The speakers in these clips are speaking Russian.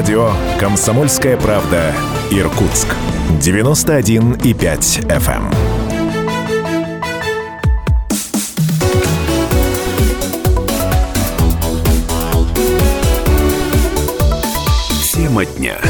Радио «Комсомольская правда» Иркутск. 91,5 FM. Тема дня.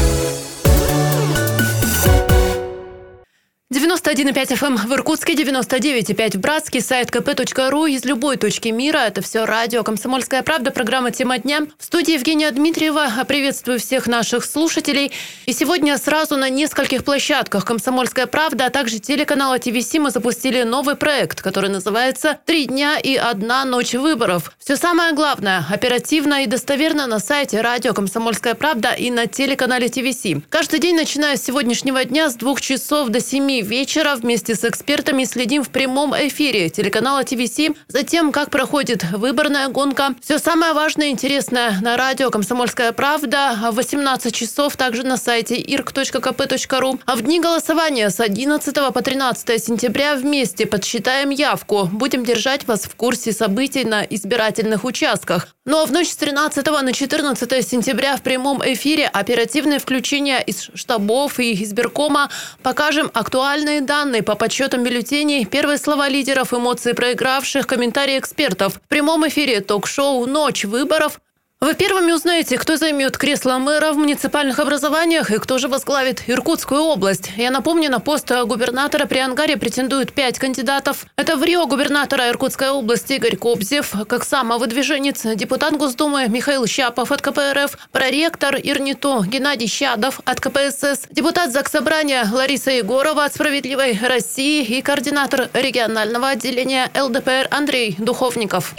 91,5 FM эм в Иркутске, 99,5 в Братске, сайт kp.ru из любой точки мира. Это все радио «Комсомольская правда», программа «Тема дня». В студии Евгения Дмитриева. Приветствую всех наших слушателей. И сегодня сразу на нескольких площадках «Комсомольская правда», а также телеканала ТВС мы запустили новый проект, который называется «Три дня и одна ночь выборов». Все самое главное – оперативно и достоверно на сайте радио «Комсомольская правда» и на телеканале ТВС. Каждый день, начиная с сегодняшнего дня, с двух часов до семи вечера вместе с экспертами следим в прямом эфире телеканала ТВС за тем, как проходит выборная гонка. Все самое важное и интересное на радио «Комсомольская правда» в 18 часов также на сайте irk.kp.ru. А в дни голосования с 11 по 13 сентября вместе подсчитаем явку. Будем держать вас в курсе событий на избирательных участках. Ну а в ночь с 13 на 14 сентября в прямом эфире оперативное включение из штабов и избиркома покажем Актуальные данные по подсчетам бюллетеней, первые слова лидеров, эмоции проигравших, комментарии экспертов. В прямом эфире ток-шоу «Ночь выборов» Вы первыми узнаете, кто займет кресло мэра в муниципальных образованиях и кто же возглавит Иркутскую область. Я напомню, на пост губернатора при Ангаре претендуют пять кандидатов. Это в Рио губернатора Иркутской области Игорь Кобзев, как самовыдвиженец, депутат Госдумы Михаил Щапов от КПРФ, проректор Ирниту Геннадий Щадов от КПСС, депутат Заксобрания Лариса Егорова от «Справедливой России» и координатор регионального отделения ЛДПР Андрей Духовников.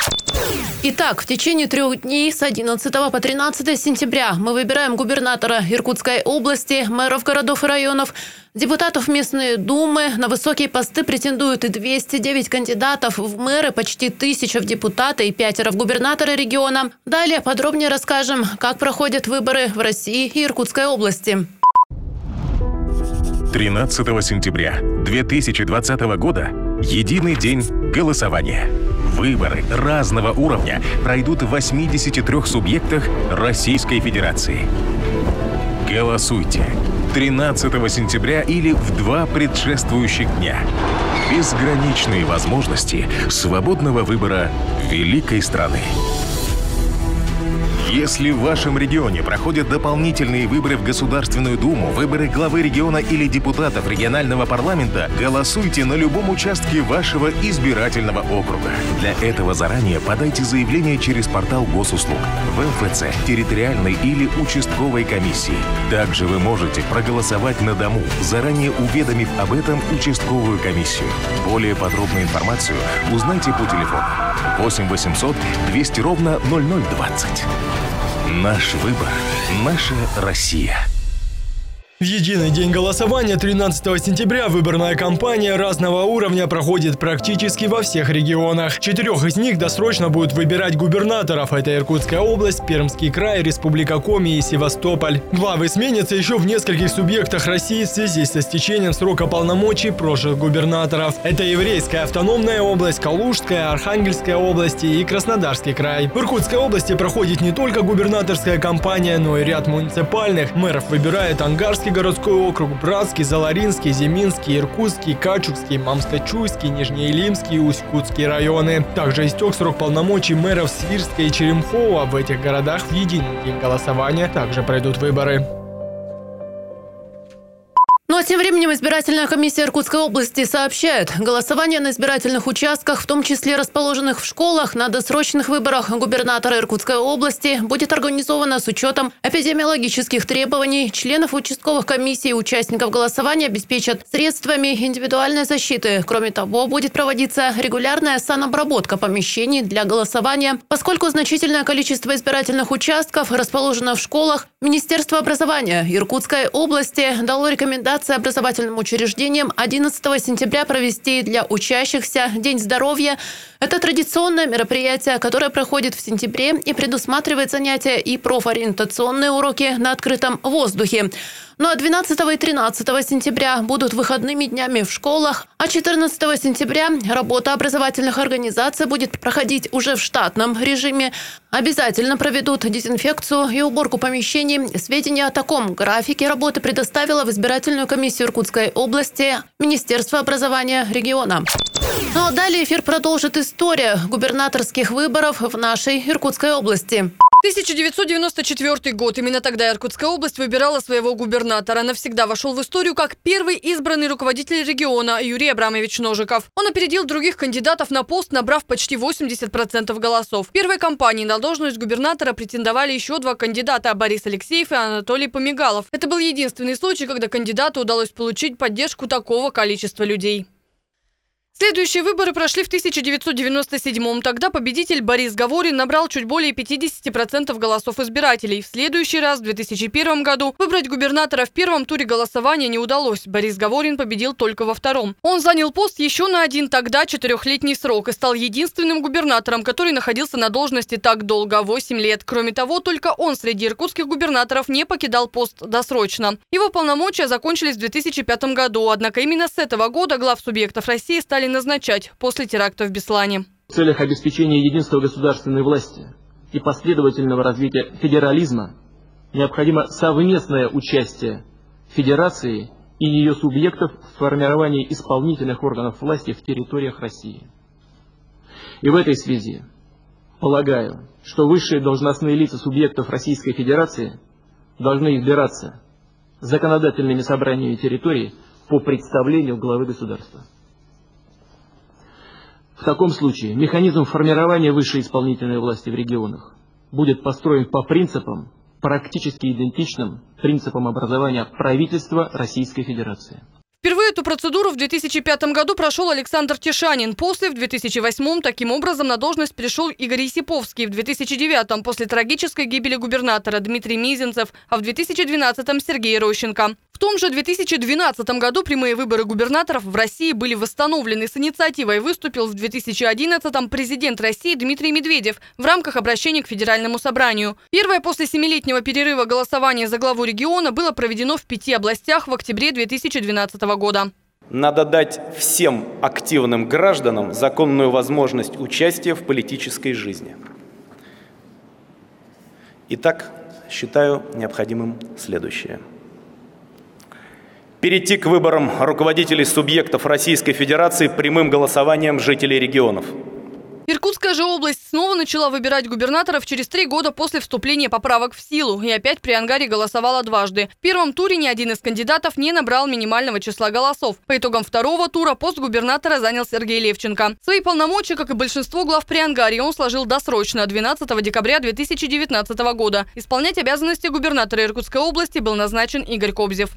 Итак, в течение трех дней с 11 по 13 сентября мы выбираем губернатора Иркутской области, мэров городов и районов, депутатов местной думы. На высокие посты претендуют и 209 кандидатов в мэры, почти тысяча в депутаты и пятеро в губернаторы региона. Далее подробнее расскажем, как проходят выборы в России и Иркутской области. 13 сентября 2020 года – единый день голосования. Выборы разного уровня пройдут в 83 субъектах Российской Федерации. Голосуйте 13 сентября или в два предшествующих дня. Безграничные возможности свободного выбора великой страны. Если в вашем регионе проходят дополнительные выборы в Государственную Думу, выборы главы региона или депутатов регионального парламента, голосуйте на любом участке вашего избирательного округа. Для этого заранее подайте заявление через портал госуслуг в МФЦ, территориальной или участковой комиссии. Также вы можете проголосовать на дому, заранее уведомив об этом участковую комиссию. Более подробную информацию узнайте по телефону 8 800 200 ровно 0020. Наш выбор – наша Россия. В единый день голосования 13 сентября выборная кампания разного уровня проходит практически во всех регионах. Четырех из них досрочно будут выбирать губернаторов. Это Иркутская область, Пермский край, Республика Коми и Севастополь. Главы сменятся еще в нескольких субъектах России в связи со стечением срока полномочий прошлых губернаторов. Это Еврейская автономная область, Калужская, Архангельская области и Краснодарский край. В Иркутской области проходит не только губернаторская кампания, но и ряд муниципальных. Мэров выбирает Ангарский городской округ, Братский, Заларинский, Зиминский, Иркутский, Качукский, Мамскачуйский, Нижнеилимский и Усть-Кутский районы. Также истек срок полномочий мэров Свирска и Черемхова. В этих городах в единый день голосования также пройдут выборы. Ну а тем временем избирательная комиссия Иркутской области сообщает, голосование на избирательных участках, в том числе расположенных в школах, на досрочных выборах губернатора Иркутской области будет организовано с учетом эпидемиологических требований. Членов участковых комиссий и участников голосования обеспечат средствами индивидуальной защиты. Кроме того, будет проводиться регулярная санобработка помещений для голосования. Поскольку значительное количество избирательных участков расположено в школах, Министерство образования Иркутской области дало рекомендации рекомендация образовательным учреждениям 11 сентября провести для учащихся День здоровья. Это традиционное мероприятие, которое проходит в сентябре и предусматривает занятия и профориентационные уроки на открытом воздухе. Ну а 12 и 13 сентября будут выходными днями в школах, а 14 сентября работа образовательных организаций будет проходить уже в штатном режиме. Обязательно проведут дезинфекцию и уборку помещений. Сведения о таком графике работы предоставила в избирательную комиссию Иркутской области Министерство образования региона. Ну а далее эфир продолжит история губернаторских выборов в нашей Иркутской области. 1994 год. Именно тогда Иркутская область выбирала своего губернатора. Навсегда вошел в историю как первый избранный руководитель региона Юрий Абрамович Ножиков. Он опередил других кандидатов на пост, набрав почти 80% голосов. В первой кампании на должность губернатора претендовали еще два кандидата – Борис Алексеев и Анатолий Помигалов. Это был единственный случай, когда кандидату удалось получить поддержку такого количества людей. Следующие выборы прошли в 1997-м. Тогда победитель Борис Гаворин набрал чуть более 50% голосов избирателей. В следующий раз, в 2001 году, выбрать губернатора в первом туре голосования не удалось. Борис Гаворин победил только во втором. Он занял пост еще на один тогда четырехлетний срок и стал единственным губернатором, который находился на должности так долго – 8 лет. Кроме того, только он среди иркутских губернаторов не покидал пост досрочно. Его полномочия закончились в 2005 году, однако именно с этого года глав субъектов России стали назначать после теракта в Беслане. В целях обеспечения единства государственной власти и последовательного развития федерализма необходимо совместное участие Федерации и ее субъектов в формировании исполнительных органов власти в территориях России. И в этой связи полагаю, что высшие должностные лица субъектов Российской Федерации должны избираться законодательными собраниями территории по представлению главы государства. В таком случае механизм формирования высшей исполнительной власти в регионах будет построен по принципам, практически идентичным принципам образования правительства Российской Федерации. Впервые эту процедуру в 2005 году прошел Александр Тишанин. После, в 2008 таким образом на должность пришел Игорь Есиповский. В 2009 после трагической гибели губернатора Дмитрий Мизинцев, а в 2012 Сергей Рощенко том же 2012 году прямые выборы губернаторов в России были восстановлены. С инициативой выступил в 2011 президент России Дмитрий Медведев в рамках обращения к Федеральному собранию. Первое после семилетнего перерыва голосование за главу региона было проведено в пяти областях в октябре 2012 года. Надо дать всем активным гражданам законную возможность участия в политической жизни. Итак, считаю необходимым следующее – перейти к выборам руководителей субъектов Российской Федерации прямым голосованием жителей регионов. Иркутская же область снова начала выбирать губернаторов через три года после вступления поправок в силу. И опять при Ангаре голосовала дважды. В первом туре ни один из кандидатов не набрал минимального числа голосов. По итогам второго тура пост губернатора занял Сергей Левченко. Свои полномочия, как и большинство глав при Ангаре, он сложил досрочно 12 декабря 2019 года. Исполнять обязанности губернатора Иркутской области был назначен Игорь Кобзев.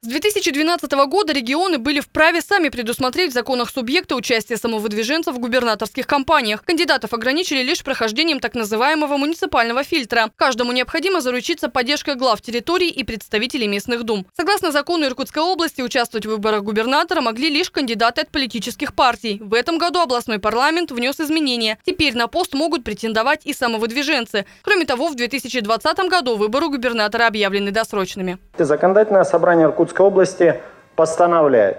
С 2012 года регионы были вправе сами предусмотреть в законах субъекта участие самовыдвиженцев в губернаторских кампаниях. Кандидатов ограничили лишь прохождением так называемого муниципального фильтра. Каждому необходимо заручиться поддержкой глав территорий и представителей местных дум. Согласно закону Иркутской области, участвовать в выборах губернатора могли лишь кандидаты от политических партий. В этом году областной парламент внес изменения. Теперь на пост могут претендовать и самовыдвиженцы. Кроме того, в 2020 году выборы губернатора объявлены досрочными. Законодательное собрание Иркутской Иркутской области постановляет.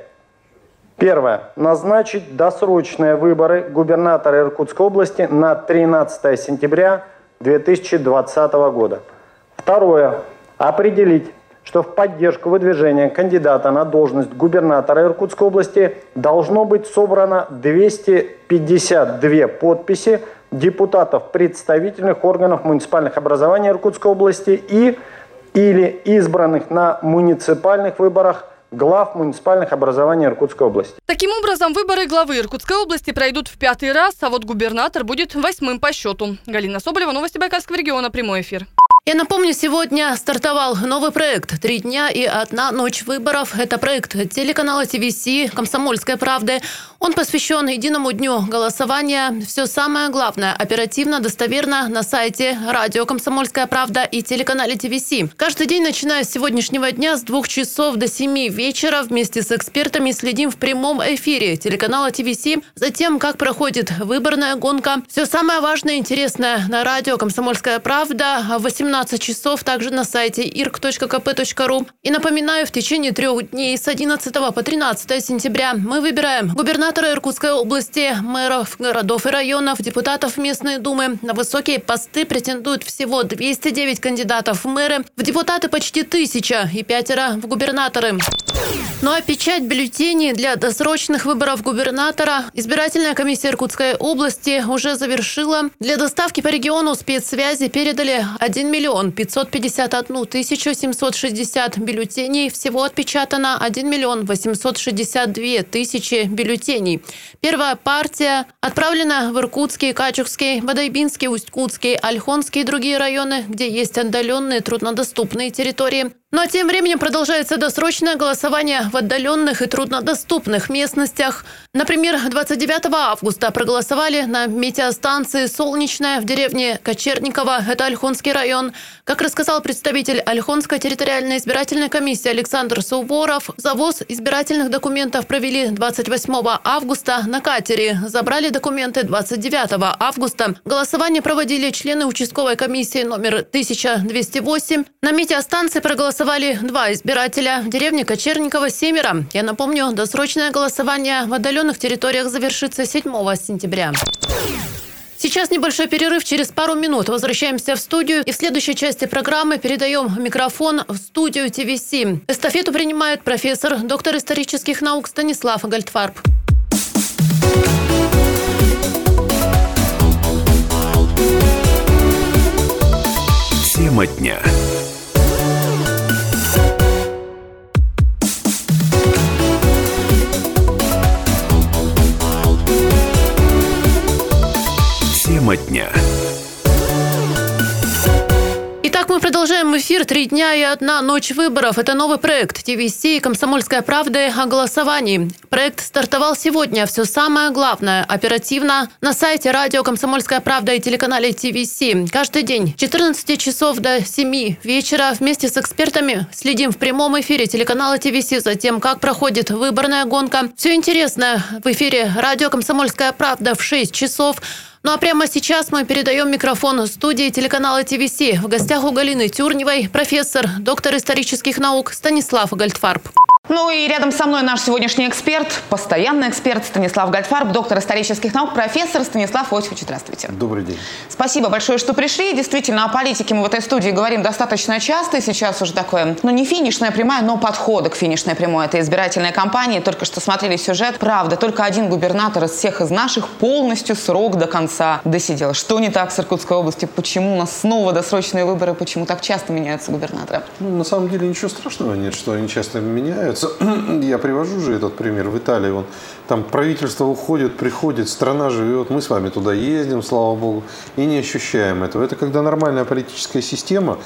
Первое. Назначить досрочные выборы губернатора Иркутской области на 13 сентября 2020 года. Второе. Определить, что в поддержку выдвижения кандидата на должность губернатора Иркутской области должно быть собрано 252 подписи депутатов представительных органов муниципальных образований Иркутской области и или избранных на муниципальных выборах глав муниципальных образований Иркутской области. Таким образом, выборы главы Иркутской области пройдут в пятый раз, а вот губернатор будет восьмым по счету. Галина Соболева, новости Байкальского региона, прямой эфир. Я напомню, сегодня стартовал новый проект «Три дня и одна ночь выборов». Это проект телеканала ТВС «Комсомольская правда». Он посвящен единому дню голосования. Все самое главное оперативно, достоверно на сайте радио «Комсомольская правда» и телеканале ТВС. Каждый день, начиная с сегодняшнего дня, с двух часов до семи вечера вместе с экспертами следим в прямом эфире телеканала ТВС за тем, как проходит выборная гонка. Все самое важное и интересное на радио «Комсомольская правда» в 18 13 часов, также на сайте irk.kp.ru. И напоминаю, в течение трех дней с 11 по 13 сентября мы выбираем губернатора Иркутской области, мэров городов и районов, депутатов местной думы. На высокие посты претендуют всего 209 кандидатов в мэры, в депутаты почти тысяча и пятеро в губернаторы. Ну а печать бюллетеней для досрочных выборов губернатора избирательная комиссия Иркутской области уже завершила. Для доставки по региону спецсвязи передали 1 миллион 551 тысячу 760 бюллетеней. Всего отпечатано 1 миллион 862 тысячи бюллетеней. Первая партия отправлена в Иркутский, Качукский, Бадайбинский, Усть-Кутский, Альхонский и другие районы, где есть отдаленные труднодоступные территории. Но тем временем продолжается досрочное голосование в отдаленных и труднодоступных местностях. Например, 29 августа проголосовали на метеостанции «Солнечная» в деревне Кочерниково, это Ольхонский район. Как рассказал представитель Ольхонской территориальной избирательной комиссии Александр Суворов, завоз избирательных документов провели 28 августа на катере. Забрали документы 29 августа. Голосование проводили члены участковой комиссии номер 1208. На метеостанции проголосовали два избирателя. В деревне Кочерникова – семеро. Я напомню, досрочное голосование в отдаленных территориях завершится 7 сентября. Сейчас небольшой перерыв. Через пару минут возвращаемся в студию. И в следующей части программы передаем микрофон в студию ТВС. Эстафету принимает профессор, доктор исторических наук Станислав Гальдфарб. Тема дня. Тема дня. Итак, мы продолжаем эфир «Три дня и одна ночь выборов». Это новый проект ТВС и «Комсомольская правда» о голосовании. Проект стартовал сегодня. Все самое главное оперативно на сайте радио «Комсомольская правда» и телеканале ТВС. Каждый день 14 часов до 7 вечера вместе с экспертами следим в прямом эфире телеканала ТВС за тем, как проходит выборная гонка. Все интересное в эфире радио «Комсомольская правда» в 6 часов. Ну а прямо сейчас мы передаем микрофон студии телеканала ТВС. В гостях у Галины Тюрневой профессор, доктор исторических наук Станислав Гальдфарб. Ну и рядом со мной наш сегодняшний эксперт, постоянный эксперт Станислав Гальдфарб, доктор исторических наук, профессор Станислав Иосифович. Здравствуйте. Добрый день. Спасибо большое, что пришли. Действительно, о политике мы в этой студии говорим достаточно часто. Сейчас уже такое, ну не финишная прямая, но подходы к финишной прямой. Это избирательная кампания. Только что смотрели сюжет. Правда, только один губернатор из всех из наших полностью срок до конца досидел. Что не так с Иркутской областью? Почему у нас снова досрочные выборы? Почему так часто меняются губернаторы? Ну, на самом деле ничего страшного нет, что они часто меняются меняются. Я привожу же этот пример в Италии. Вон, там правительство уходит, приходит, страна живет. Мы с вами туда ездим, слава богу, и не ощущаем этого. Это когда нормальная политическая система,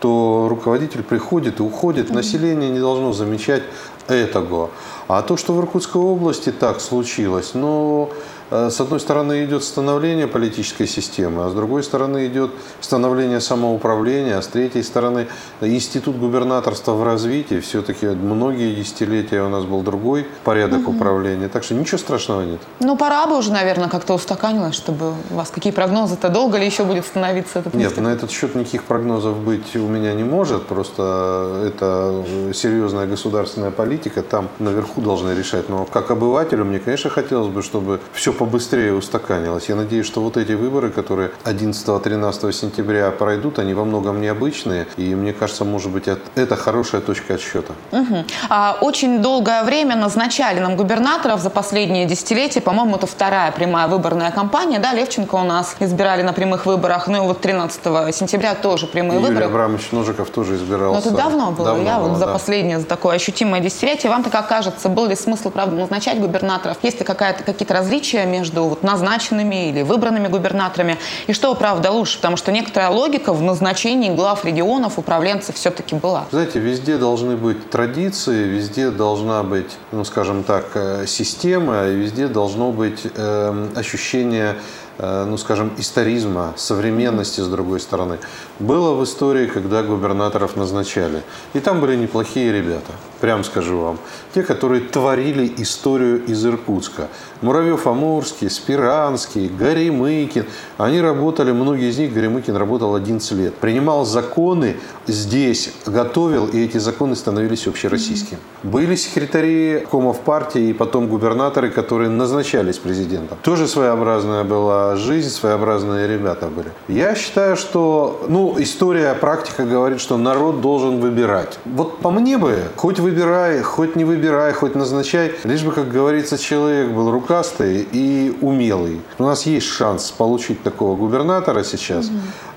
то руководитель приходит и уходит. Население не должно замечать этого. А то, что в Иркутской области так случилось, но Э, с одной стороны идет становление политической системы, а с другой стороны идет становление самоуправления, а с третьей стороны институт губернаторства в развитии. Все-таки многие десятилетия у нас был другой порядок угу. управления, так что ничего страшного нет. Ну, пора бы уже, наверное, как-то устаканилось, чтобы у вас какие прогнозы-то долго ли еще будет становиться этот Нет, институт? на этот счет никаких прогнозов быть у меня не может, просто это серьезная государственная политика, там наверху должны решать. Но как обывателю мне, конечно, хотелось бы, чтобы все побыстрее устаканилось. Я надеюсь, что вот эти выборы, которые 11-13 сентября пройдут, они во многом необычные. И мне кажется, может быть, это хорошая точка отсчета. Угу. А, очень долгое время назначали нам губернаторов за последние десятилетия. По-моему, это вторая прямая выборная кампания. Да, Левченко у нас избирали на прямых выборах. Ну и вот 13 сентября тоже прямые Юрий выборы. Юрий Абрамович Ножиков тоже избирался. Но это давно было. Давно Я было, вот за да. последнее, за такое ощутимое десятилетие. Вам так кажется, был ли смысл, правда, назначать губернаторов? Есть ли какая-то, какие-то различия между вот назначенными или выбранными губернаторами. И что, правда, лучше? Потому что некоторая логика в назначении глав регионов, управленцев все-таки была. Знаете, везде должны быть традиции, везде должна быть, ну, скажем так, э, система, и везде должно быть э, ощущение ну скажем, историзма, современности с другой стороны, было в истории, когда губернаторов назначали. И там были неплохие ребята, прям скажу вам. Те, которые творили историю из Иркутска. Муравьев-Амурский, Спиранский, Горемыкин. Они работали, многие из них, Горемыкин работал 11 лет. Принимал законы здесь, готовил, и эти законы становились общероссийскими. Были секретари комов партии и потом губернаторы, которые назначались президентом. Тоже своеобразная была жизнь, своеобразные ребята были. Я считаю, что, ну, история, практика говорит, что народ должен выбирать. Вот по мне бы, хоть выбирай, хоть не выбирай, хоть назначай, лишь бы, как говорится, человек был рукастый и умелый. У нас есть шанс получить такого губернатора сейчас.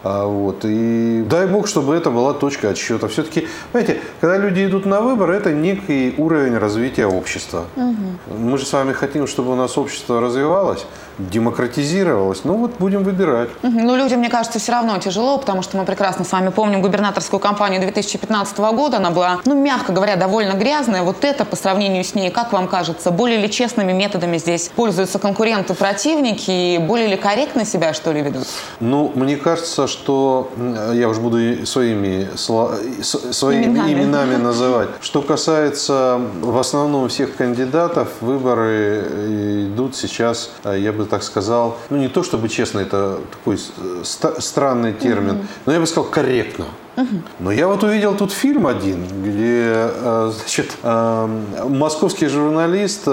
А, вот. И дай бог, чтобы это была точка отсчета. Все-таки, знаете, когда люди идут на выборы, это некий уровень развития общества. Угу. Мы же с вами хотим, чтобы у нас общество развивалось, демократизировалось. Ну вот будем выбирать. Ну людям, мне кажется, все равно тяжело, потому что мы прекрасно с вами помним губернаторскую кампанию 2015 года. Она была, ну мягко говоря, довольно грязная. Вот это по сравнению с ней, как вам кажется, более ли честными методами здесь пользуются конкуренты, противники, и более ли корректно себя, что ли, ведут? Ну, мне кажется, что я уж буду своими, своими именами. именами называть. Что касается в основном всех кандидатов, выборы идут сейчас, я бы так сказал, ну не то чтобы честно, это такой странный термин, угу. но я бы сказал корректно. Но я вот увидел тут фильм один, где значит, московский журналист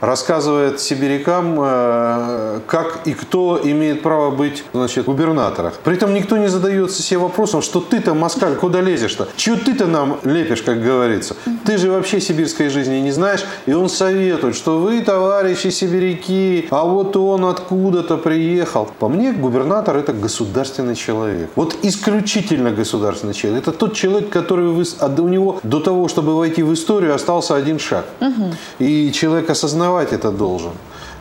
рассказывает сибирякам, э, как и кто имеет право быть значит, губернатором. При этом никто не задается себе вопросом, что ты-то, москаль, куда лезешь-то? Чего ты-то нам лепишь, как говорится? Ты же вообще сибирской жизни не знаешь. И он советует, что вы, товарищи сибиряки, а вот он откуда-то приехал. По мне, губернатор – это государственный человек. Вот исключительно государственный человек. Это тот человек, который вы, у него до того, чтобы войти в историю, остался один шаг. Угу. И человек осознает, осознавать это должен.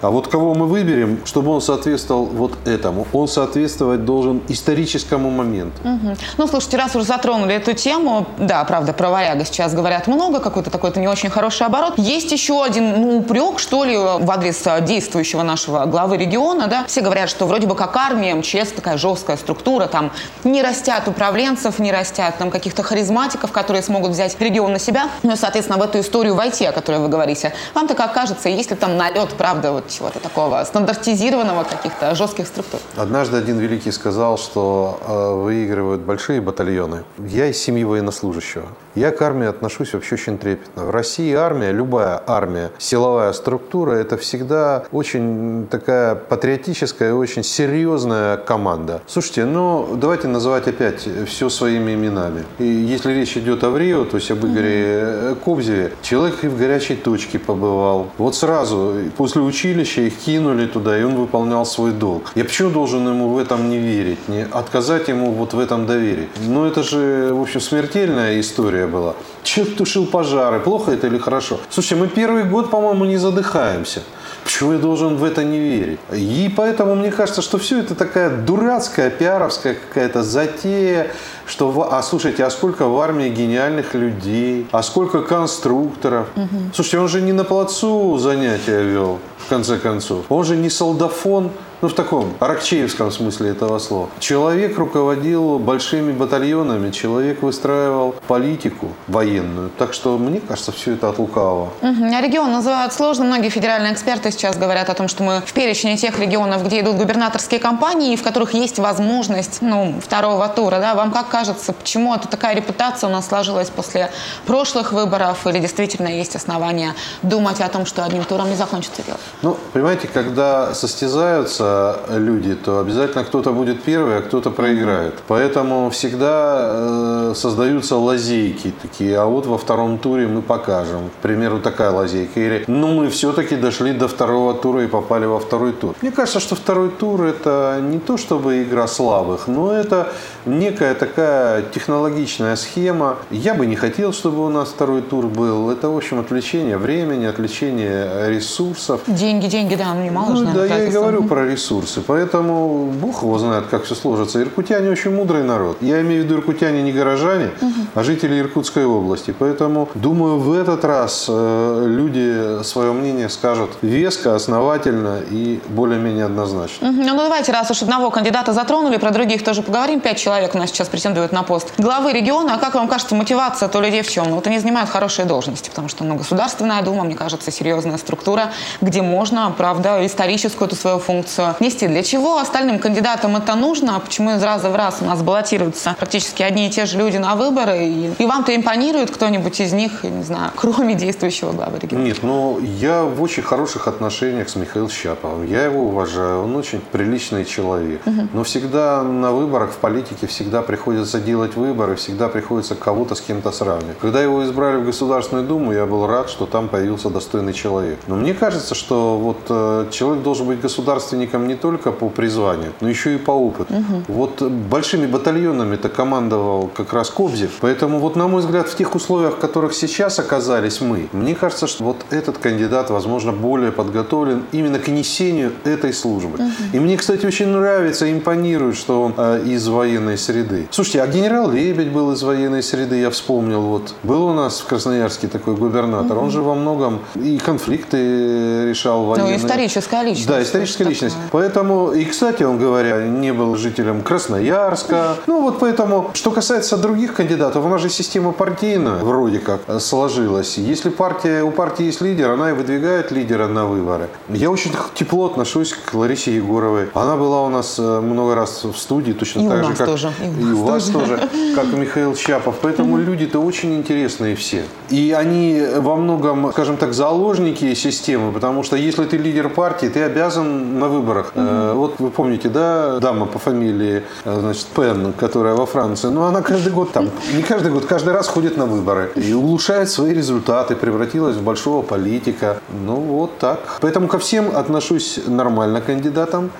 А вот кого мы выберем, чтобы он соответствовал вот этому? Он соответствовать должен историческому моменту. Угу. Ну, слушайте, раз уже затронули эту тему, да, правда, про варяга сейчас говорят много, какой-то такой-то не очень хороший оборот. Есть еще один ну, упрек, что ли, в адрес действующего нашего главы региона, да. Все говорят, что вроде бы как армия, МЧС, такая жесткая структура, там не растят управленцев, не растят там каких-то харизматиков, которые смогут взять регион на себя, ну и, соответственно, в эту историю войти, о которой вы говорите. Вам так кажется, если там налет, правда, вот чего-то такого стандартизированного, каких-то жестких структур. Однажды один великий сказал, что э, выигрывают большие батальоны. Я из семьи военнослужащего. Я к армии отношусь вообще очень трепетно. В России армия, любая армия, силовая структура, это всегда очень такая патриотическая и очень серьезная команда. Слушайте, ну давайте называть опять все своими именами. И если речь идет о Врио, то есть об Игоре mm-hmm. Кобзеве, человек и в горячей точке побывал. Вот сразу после училища их кинули туда, и он выполнял свой долг. Я почему должен ему в этом не верить, не отказать ему вот в этом доверии? Ну это же, в общем, смертельная история была. Человек тушил пожары, плохо это или хорошо? Слушай, мы первый год, по-моему, не задыхаемся. Почему я должен в это не верить? И поэтому мне кажется, что все это такая дурацкая, пиаровская какая-то затея, что, а слушайте, а сколько в армии гениальных людей, а сколько конструкторов. Угу. Слушайте, он же не на плацу занятия вел, в конце концов. Он же не солдафон, ну, в таком аракчеевском смысле этого слова. Человек руководил большими батальонами, человек выстраивал политику военную. Так что, мне кажется, все это от лукавого. Угу. А регион называют сложно. Многие федеральные эксперты сейчас говорят о том, что мы в перечне тех регионов, где идут губернаторские кампании, в которых есть возможность ну, второго тура. Да? Вам как кажется, почему это такая репутация у нас сложилась после прошлых выборов? Или действительно есть основания думать о том, что одним туром не закончится дело? Ну, понимаете, когда состязаются люди, то обязательно кто-то будет первый, а кто-то проиграет. Поэтому всегда э, создаются лазейки такие, а вот во втором туре мы покажем. К примеру, такая лазейка. Или, ну, мы все-таки дошли до второго тура и попали во второй тур. Мне кажется, что второй тур это не то чтобы игра слабых, но это некая такая технологичная схема. Я бы не хотел, чтобы у нас второй тур был. Это, в общем, отвлечение времени, отвлечение ресурсов. Деньги, деньги, да, ну немало ну, же, Да, я и говорю про ресурсы. Поэтому Бог его знает, как все сложится. Иркутяне очень мудрый народ. Я имею в виду иркутяне не горожане, угу. а жители Иркутской области. Поэтому, думаю, в этот раз э, люди свое мнение скажут веско, основательно и более-менее однозначно. Угу. Ну, давайте, раз уж одного кандидата затронули, про других тоже поговорим. Пять человек у нас сейчас претендуют на пост главы региона. А как вам кажется, мотивация то людей в чем? Ну, вот они занимают хорошие должности, потому что ну, Государственная Дума, мне кажется, серьезная структура, где можно, правда, историческую эту свою функцию нести. Для чего остальным кандидатам это нужно? А почему из раза в раз у нас баллотируются практически одни и те же люди на выборы? И, и вам-то импонирует кто-нибудь из них, не знаю, кроме действующего главы региона? Нет, ну, я в очень хороших отношениях с Михаилом Щаповым. Я его уважаю, он очень приличный человек. Угу. Но всегда на выборах в политике всегда приходится делать выборы, всегда приходится кого-то с кем-то сравнивать. Когда его избрали в Государственную Думу, я был рад, что там появился достойный человек. Но мне кажется, что вот э, человек должен быть государственником не только по призванию, но еще и по опыту. Угу. Вот большими батальонами это командовал как раз Кобзев. Поэтому вот на мой взгляд в тех условиях, в которых сейчас оказались мы, мне кажется, что вот этот кандидат, возможно, более подготовлен именно к несению этой службы. Угу. И мне, кстати, очень нравится, импонирует, что он э, из военной среды. Слушайте, а генерал Лебедь был из военной среды, я вспомнил. Вот был у нас в Красноярске такой губернатор. Угу. Он же во многом и конфликты решал военные. Ну, историческая личность. Да, историческая личность. Такое. Поэтому, и, кстати, он говоря, не был жителем Красноярска. Ну, вот поэтому, что касается других кандидатов, у нас же система партийная вроде как сложилась. Если партия, у партии есть лидер, она и выдвигает лидера на выборы. Я очень тепло отношусь к Ларисе Егоровой. Она была у нас э, много раз в студии, точно и так же, как тоже. и у вас тоже, как и Михаил Чапов. Поэтому люди-то очень интересные все. И они во многом, скажем так, заложники системы, потому что если ты лидер партии, ты обязан на выборах. Угу. Вот вы помните, да, дама по фамилии, э, значит, Пен, которая во Франции, ну она каждый год там, не каждый год, каждый раз ходит на выборы и улучшает свои результаты, превратилась в большого политика. Ну вот так. Поэтому ко всем отношусь нормально кандидатам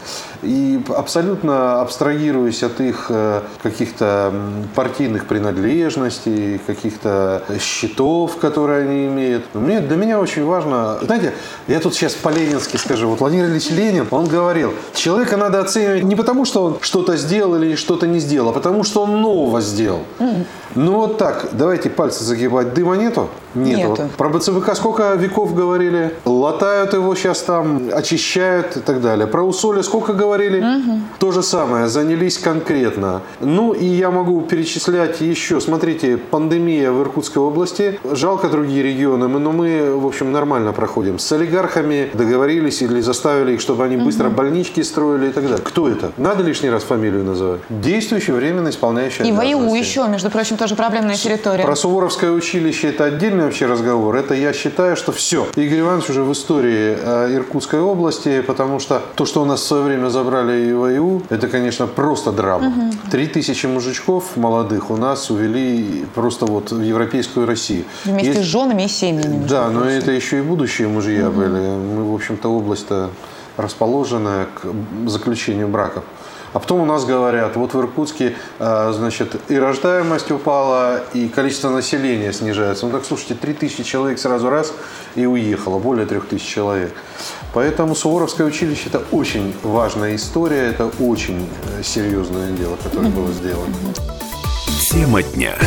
и абсолютно абстрагируюсь от их э, каких-то партийных принадлежностей, каких-то счетов, которые они имеют. Мне, для меня очень важно, знаете, я тут сейчас по-ленински скажу, вот Владимир Ильич Ленин, он говорил, человека надо оценивать не потому, что он что-то сделал или что-то не сделал, а потому, что он нового сделал. Ну вот так, давайте пальцы загибать, дыма нету? Нету. нету. Про БЦВК сколько веков говорили? Латают его сейчас там, очищают и так далее. Про усоли сколько говорили? Угу. То же самое, занялись конкретно. Ну и я могу перечислять еще. Смотрите, пандемия в Иркутской области. Жалко другие регионы, но мы, в общем, нормально проходим. С олигархами договорились или заставили их, чтобы они быстро угу. больнички строили и так далее. Кто это? Надо лишний раз фамилию называть? Действующий, временно исполняющий И ВОУ еще, между прочим, тоже проблемная территория. Про Суворовское училище это отдельный вообще разговор. Это я считаю, что все. Игорь Иванович уже в истории э, Иркутской области, потому что то, что у нас в свое время забрали и ВОУ, это, конечно, просто драма. Три угу. тысячи мужичков молодых у нас увели просто вот в европейскую Россию. Вместе Есть... с женами и семьями. Да, но это еще и будущие мужья угу. были. Мы, в общем-то, область-то расположенная к заключению браков. А потом у нас говорят, вот в Иркутске, а, значит, и рождаемость упала, и количество населения снижается. Ну так, слушайте, 3000 человек сразу раз и уехало, более 3000 человек. Поэтому Суворовское училище – это очень важная история, это очень э, серьезное дело, которое было сделано. Тема дня.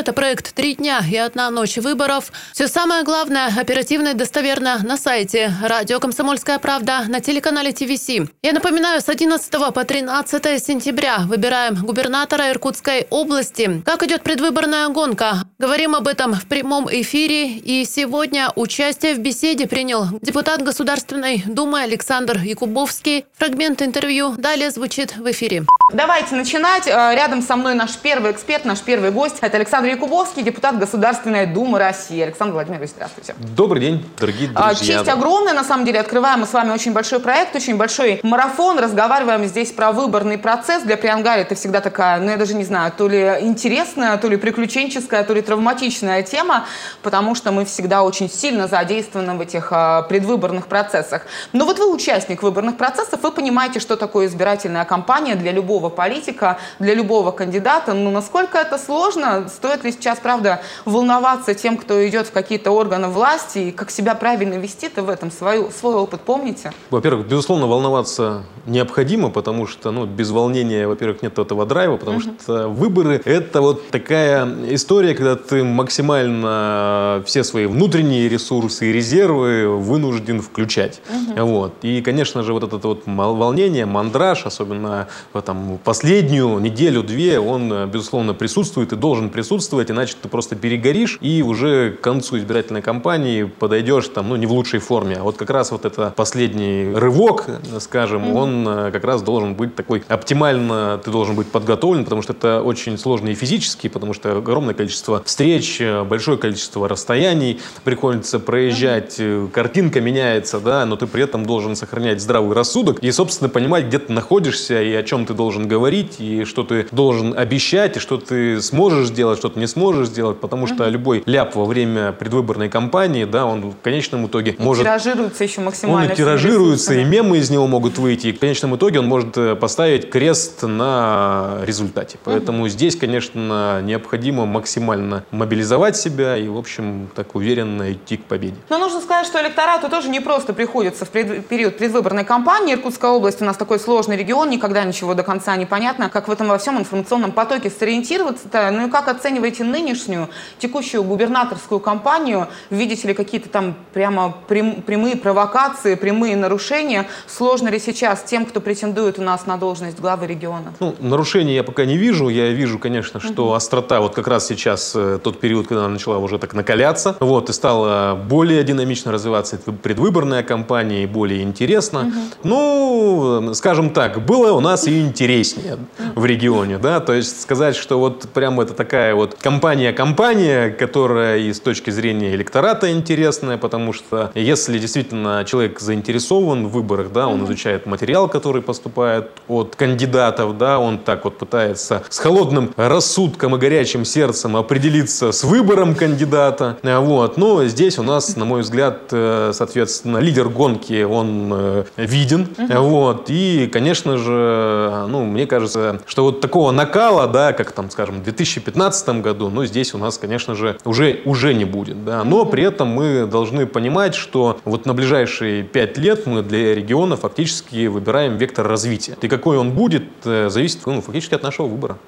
Это проект «Три дня и одна ночь выборов». Все самое главное, оперативно и достоверно на сайте радио «Комсомольская правда» на телеканале ТВС. Я напоминаю, с 11 по 13 сентября выбираем губернатора Иркутской области. Как идет предвыборная гонка? Говорим об этом в прямом эфире. И сегодня участие в беседе принял депутат Государственной Думы Александр Якубовский. Фрагмент интервью далее звучит в эфире. Давайте начинать. Э, рядом со мной наш первый эксперт, наш первый гость гость – это Александр Якубовский, депутат Государственной Думы России. Александр Владимирович, здравствуйте. Добрый день, дорогие А, друзья. Честь огромная, на самом деле. Открываем мы с вами очень большой проект, очень большой марафон. Разговариваем здесь про выборный процесс. Для Приангари это всегда такая, ну я даже не знаю, то ли интересная, то ли приключенческая, то ли травматичная тема, потому что мы всегда очень сильно задействованы в этих а, предвыборных процессах. Но вот вы участник выборных процессов, вы понимаете, что такое избирательная кампания для любого политика, для любого кандидата. Ну, насколько это сложно? Стоит ли сейчас, правда, волноваться тем, кто идет в какие-то органы власти, и как себя правильно вести-то в этом? Свою, свой опыт помните? Во-первых, безусловно, волноваться необходимо, потому что ну, без волнения, во-первых, нет этого драйва, потому что выборы – это вот такая история, когда ты максимально все свои внутренние ресурсы и резервы вынужден включать. Вот. И, конечно же, вот это вот волнение, мандраж, особенно в там, последнюю неделю-две, он, э, безусловно, присутствует и должен присутствовать, иначе ты просто перегоришь и уже к концу избирательной кампании подойдешь там, ну, не в лучшей форме. А вот как раз вот это последний рывок, скажем, он э, как раз должен быть такой оптимально, ты должен быть подготовлен, потому что это очень сложно и физически, потому что огромное количество встреч, э, большое количество расстояний приходится проезжать, э, картинка меняется, да, но ты при этом должен сохранять здравый рассудок и, собственно, понимать, где ты находишься и о чем ты должен говорить, и что ты должен обещать, и что ты сможешь сделать, что ты не сможешь сделать, потому что любой ляп во время предвыборной кампании, да, он в конечном итоге может Тиражируется еще максимально. он и тиражируется, и мемы из него могут выйти. И в конечном итоге он может э, поставить крест на результате. Поэтому здесь, конечно, необходимо максимально мобилизовать себя и, в общем, так уверенно идти к победе. Но нужно сказать, что электорату тоже не просто приходится в пред- период предвыборной кампании. Иркутская область у нас такой сложный регион, никогда ничего до конца не понятно, как в этом во всем информационном потоке сориентироваться-то. Ну и как оцениваете нынешнюю текущую губернаторскую кампанию? Видите ли какие-то там прямо прям- прямые провокации, прямые нарушения? Сложно ли сейчас тем, кто претендует у нас на должность главы региона? Ну, нарушений я пока не вижу. Я вижу, конечно, что острота, вот как раз сейчас э, тот период, когда она начала уже так накаляться, вот, и стала более динамично развиваться предвыборная кампания, и более интересно. Ну, э, скажем так, было у нас и интереснее в регионе, да, то есть сказать, что вот прям это такая вот компания-компания, которая и с точки зрения электората интересная, потому что если действительно человек заинтересован в выборах, да, он изучает материал, который поступает от кандидатов, да, он так вот пытается с холодным рассудком и горячим сердцем определиться с выбором кандидата, э, вот, но здесь у нас, на мой взгляд, э, соответственно, лидер гонки, он э, виден, вот, и, конечно же, ну, мне кажется, что вот такого накала, да, как там, скажем, в 2015 году, ну, здесь у нас, конечно же, уже, уже не будет, да, но при этом мы должны понимать, что вот на ближайшие пять лет мы для региона фактически выбираем вектор развития. И какой он будет, э, зависит ну, фактически от нашего выбора.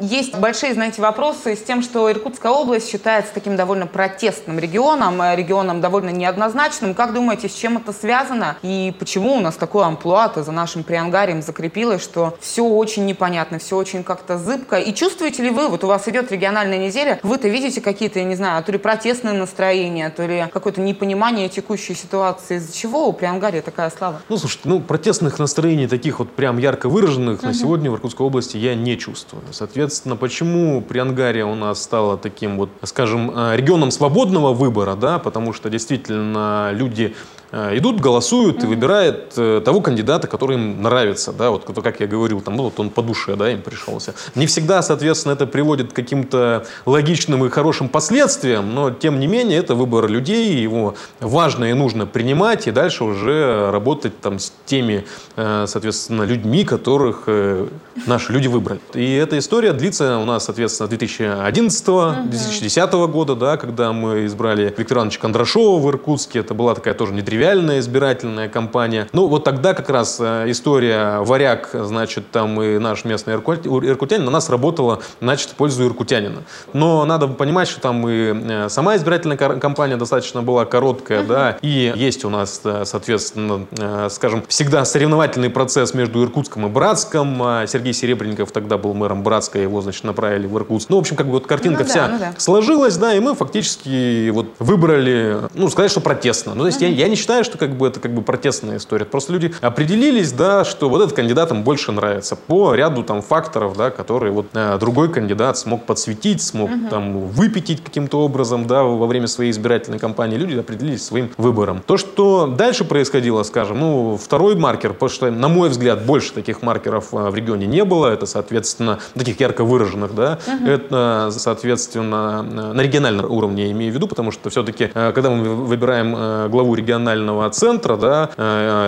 Есть большие, знаете, вопросы с тем, что Иркутская область считается таким довольно протестным регионом, э, регионом довольно неоднозначным. Как думаете, с чем это связано? И почему у нас такое амплуа за нашим приангарием закрепилось, что все очень непонятно, все очень как-то зыбко? И чувствуете ли вы, вот у вас идет региональная неделя, вы-то видите какие-то, я не знаю, то ли протестные настроения, то ли какое-то непонимание текущей ситуации? Из-за чего у приангария такая слава? Ну, слушайте, ну, протестных настроений таких вот прям ярко выраженных на Мгм. сегодня в Иркутской области я не чувствую. Соответственно, почему Приангария у нас стала таким вот, скажем, э, регионом свободного выбора, да, потому что действительно люди идут, голосуют и выбирают э, того кандидата, который им нравится, да, вот как я говорил, там, ну, вот он по душе, да, им пришелся. Не всегда, соответственно, это приводит к каким-то логичным и хорошим последствиям, но, тем не менее, это выбор людей, его важно и нужно принимать, и дальше уже работать там с теми, э, соответственно, людьми, которых э, наши люди выбрали. И эта история длится у нас, соответственно, с 2011-2010 года, да, когда мы избрали Виктора Ивановича Кондрашова в Иркутске. Это была такая тоже нетривиальная избирательная кампания. Ну, вот тогда как раз э, история варяг, значит, там и наш местный иркут- иркутянин на нас работала, значит, в пользу иркутянина. Но надо понимать, что там и э, сама избирательная кампания достаточно была короткая, да, и есть у нас, э, соответственно, скажем, всегда соревновательный процесс между Иркутском и Братском. А Сергей Серебренников тогда был мэром Братска, его, значит, направили в Иркутск. Ну, в общем, как бы вот картинка Ну да, вся ну да. сложилась, да, и мы фактически вот выбрали, ну, сказать, что протестно. Ну, то есть я, я не считаю, считаю, что как бы это как бы протестная история. Просто люди определились, да, что вот этот кандидат им больше нравится по ряду там факторов, да, которые вот э, другой кандидат смог подсветить, смог угу. там выпятить каким-то образом, да, во время своей избирательной кампании. Люди определились своим выбором. То, что дальше происходило, скажем, ну, второй маркер, потому что, на мой взгляд, больше таких маркеров э, в регионе не было. Это, соответственно, таких ярко выраженных, да. Угу. Это, соответственно, на региональном уровне я имею в виду, потому что все-таки, э, когда мы выбираем главу регионального центра, да,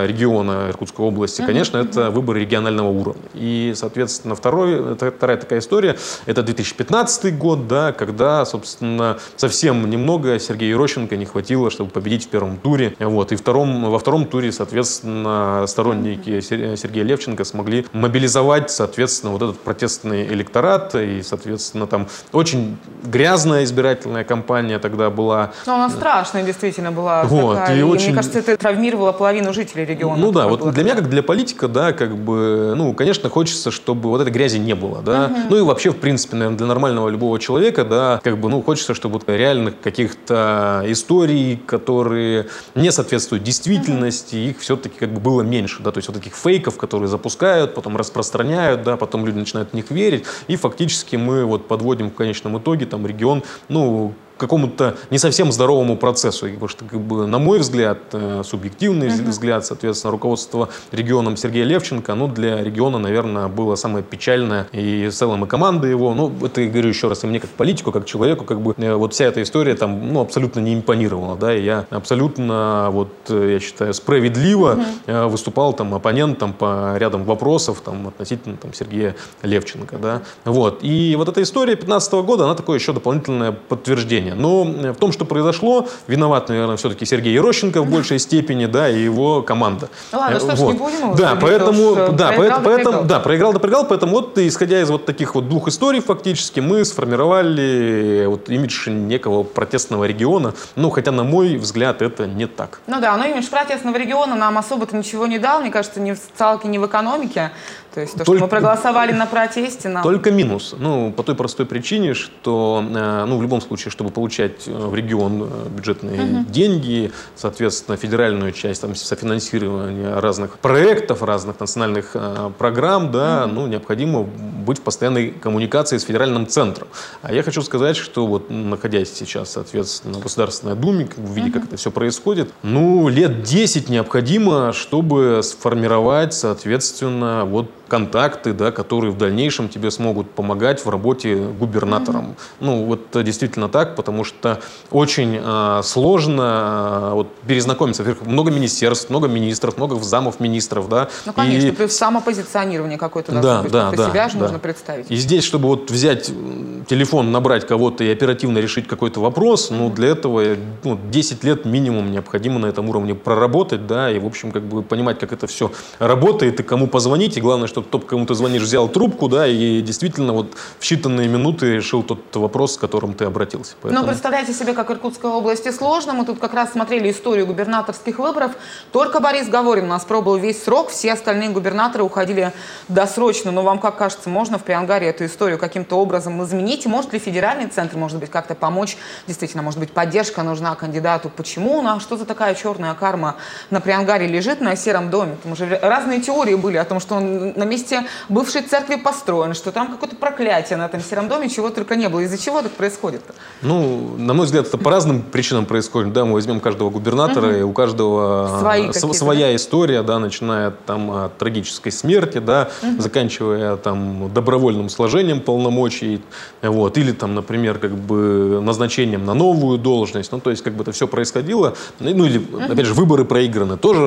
региона Иркутской области, конечно, это выбор регионального уровня. И, соответственно, второй, вторая такая история, это 2015 год, да, когда, собственно, совсем немного Сергея Ерощенко не хватило, чтобы победить в первом туре. Вот. И втором, во втором туре, соответственно, сторонники Сергея Левченко смогли мобилизовать, соответственно, вот этот протестный электорат. И, соответственно, там очень грязная избирательная кампания тогда была. Но она страшная действительно была. Вот. Такая. И, и очень... мне кажется, это травмировало половину жителей региона. Ну да, вот для меня, как для политика, да, как бы, ну, конечно, хочется, чтобы вот этой грязи не было, да. Угу. Ну и вообще, в принципе, наверное, для нормального любого человека, да, как бы, ну, хочется, чтобы вот реальных каких-то историй, которые не соответствуют действительности, их все-таки как бы было меньше, да, то есть вот таких фейков, которые запускают, потом распространяют, да, потом люди начинают в них верить, и фактически мы вот подводим в конечном итоге там регион, ну, какому-то не совсем здоровому процессу. Потому что, как бы, на мой взгляд, э, субъективный uh-huh. взгляд, соответственно, руководство регионом Сергея Левченко, ну, для региона, наверное, было самое печальное, и в целом и команда его, ну, это, я говорю еще раз, и мне как политику, как человеку, как бы, э, вот вся эта история там, ну, абсолютно не импонировала, да, и я абсолютно, вот, э, я считаю, справедливо uh-huh. выступал там оппонентом по рядам вопросов, там, относительно, там, Сергея Левченко, да, вот, и вот эта история 15 года, она такое еще дополнительное подтверждение решения. Но в том, что произошло, виноват, наверное, все-таки Сергей Ерощенко в большей степени, да, и его команда. Ну ладно, что вот. ж, не будем Да, поэтому, да, проиграл, поэтому, поэтому, да, проиграл да проиграл, поэтому вот, исходя из вот таких вот двух историй, фактически, мы сформировали вот имидж некого протестного региона, ну, хотя, на мой взгляд, это не так. Ну да, но имидж протестного региона нам особо-то ничего не дал, мне кажется, ни в социалке, ни в экономике. То есть то, Только... что мы проголосовали на протесте, нам... Только минус. Ну, по той простой причине, что, э, ну, в любом случае, чтобы получать э, в регион э, бюджетные угу. деньги, соответственно, федеральную часть там, софинансирования разных проектов, разных национальных программ, да, угу. ну, необходимо быть в постоянной коммуникации с федеральным центром. А я хочу сказать, что вот находясь сейчас, соответственно, в Государственной Думе, как, видя, угу. как это все происходит, ну, лет 10 необходимо, чтобы сформировать, соответственно, вот контакты, да, которые в дальнейшем тебе смогут помогать в работе губернатором. Mm-hmm. Ну, вот действительно так, потому что очень э, сложно э, вот, перезнакомиться. Во-первых, много министерств, много министров, много замов министров, да. Ну, конечно, и... плюс самопозиционирование какое-то да, быть. Да, да, себя же да. нужно представить. И здесь, чтобы вот взять телефон, набрать кого-то и оперативно решить какой-то вопрос, mm-hmm. ну, для этого ну, 10 лет минимум необходимо на этом уровне проработать, да, и, в общем, как бы понимать, как это все работает и кому позвонить, и главное, чтобы тот, кому ты звонишь, взял трубку, да, и действительно вот в считанные минуты решил тот вопрос, с которым ты обратился. Поэтому... Но представляете себе, как Иркутской области сложно. Мы тут как раз смотрели историю губернаторских выборов. Только Борис Говорин у нас пробовал весь срок, все остальные губернаторы уходили досрочно. Но вам как кажется, можно в Приангаре эту историю каким-то образом изменить? И может ли федеральный центр, может быть, как-то помочь? Действительно, может быть, поддержка нужна кандидату. Почему? Ну, а что за такая черная карма на Приангаре лежит на сером доме? Там уже разные теории были о том, что он на месте бывшей церкви построен, что там какое-то проклятие на этом сером доме, чего только не было. Из-за чего так происходит? -то? Ну, на мой взгляд, это по разным причинам происходит. Да, мы возьмем каждого губернатора, угу. и у каждого Свои своя да? история, да, начиная там от трагической смерти, да, угу. заканчивая там добровольным сложением полномочий, вот, или там, например, как бы назначением на новую должность. Ну, то есть, как бы это все происходило. Ну, или, угу. опять же, выборы проиграны. Тоже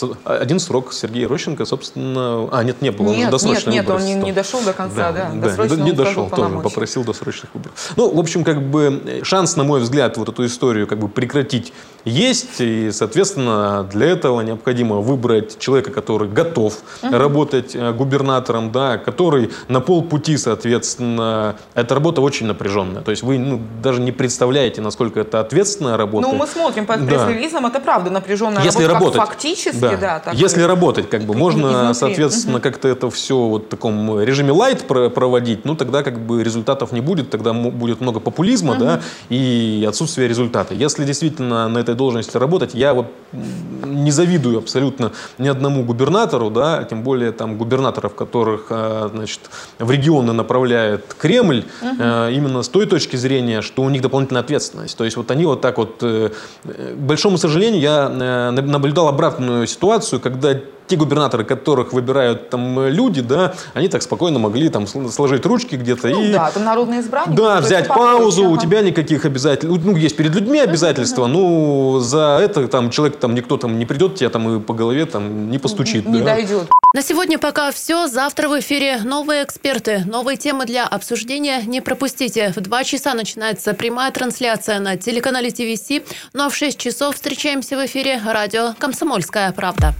э, один срок Сергея Рощенко, собственно, а, нет, не было. Нет, нет, нет, он не, не дошел до конца, да. да, да не, не дошел тоже, попросил досрочных выборов. Ну, в общем, как бы шанс, на мой взгляд, вот эту историю как бы прекратить есть, и, соответственно, для этого необходимо выбрать человека, который готов угу. работать э, губернатором, да, который на полпути, соответственно, эта работа очень напряженная. То есть вы ну, даже не представляете, насколько это ответственная работа. Ну, мы смотрим по пресс-релизам, это правда напряженная Если работа, работать, фактически, да. да Если работать, как бы, можно, соответственно, соответственно, как-то это все вот в таком режиме лайт проводить, ну, тогда как бы результатов не будет, тогда будет много популизма, да, и отсутствие результата. Если действительно на этой должности работать, я вот не завидую абсолютно ни одному губернатору, да, тем более там губернаторов, которых, а, значит, в регионы направляет Кремль, угу. именно с той точки зрения, что у них дополнительная ответственность. То есть вот они вот так вот, э, к большому сожалению, я э, наблюдал обратную ситуацию, когда те губернаторы, которых выбирают там люди, да, они так спокойно могли там сложить ручки где-то ну, и... Да, это народный избранник. Да, взять паузу, у тебя никаких обязательств, ну, есть перед людьми обязательства, ну, за это там человек там никто там не придет тебя там и по голове там не постучит. Не да. дойдет. На сегодня пока все. Завтра в эфире новые эксперты, новые темы для обсуждения. Не пропустите. В два часа начинается прямая трансляция на телеканале ТВС. Ну а в 6 часов встречаемся в эфире радио «Комсомольская правда».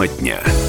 Тема дня.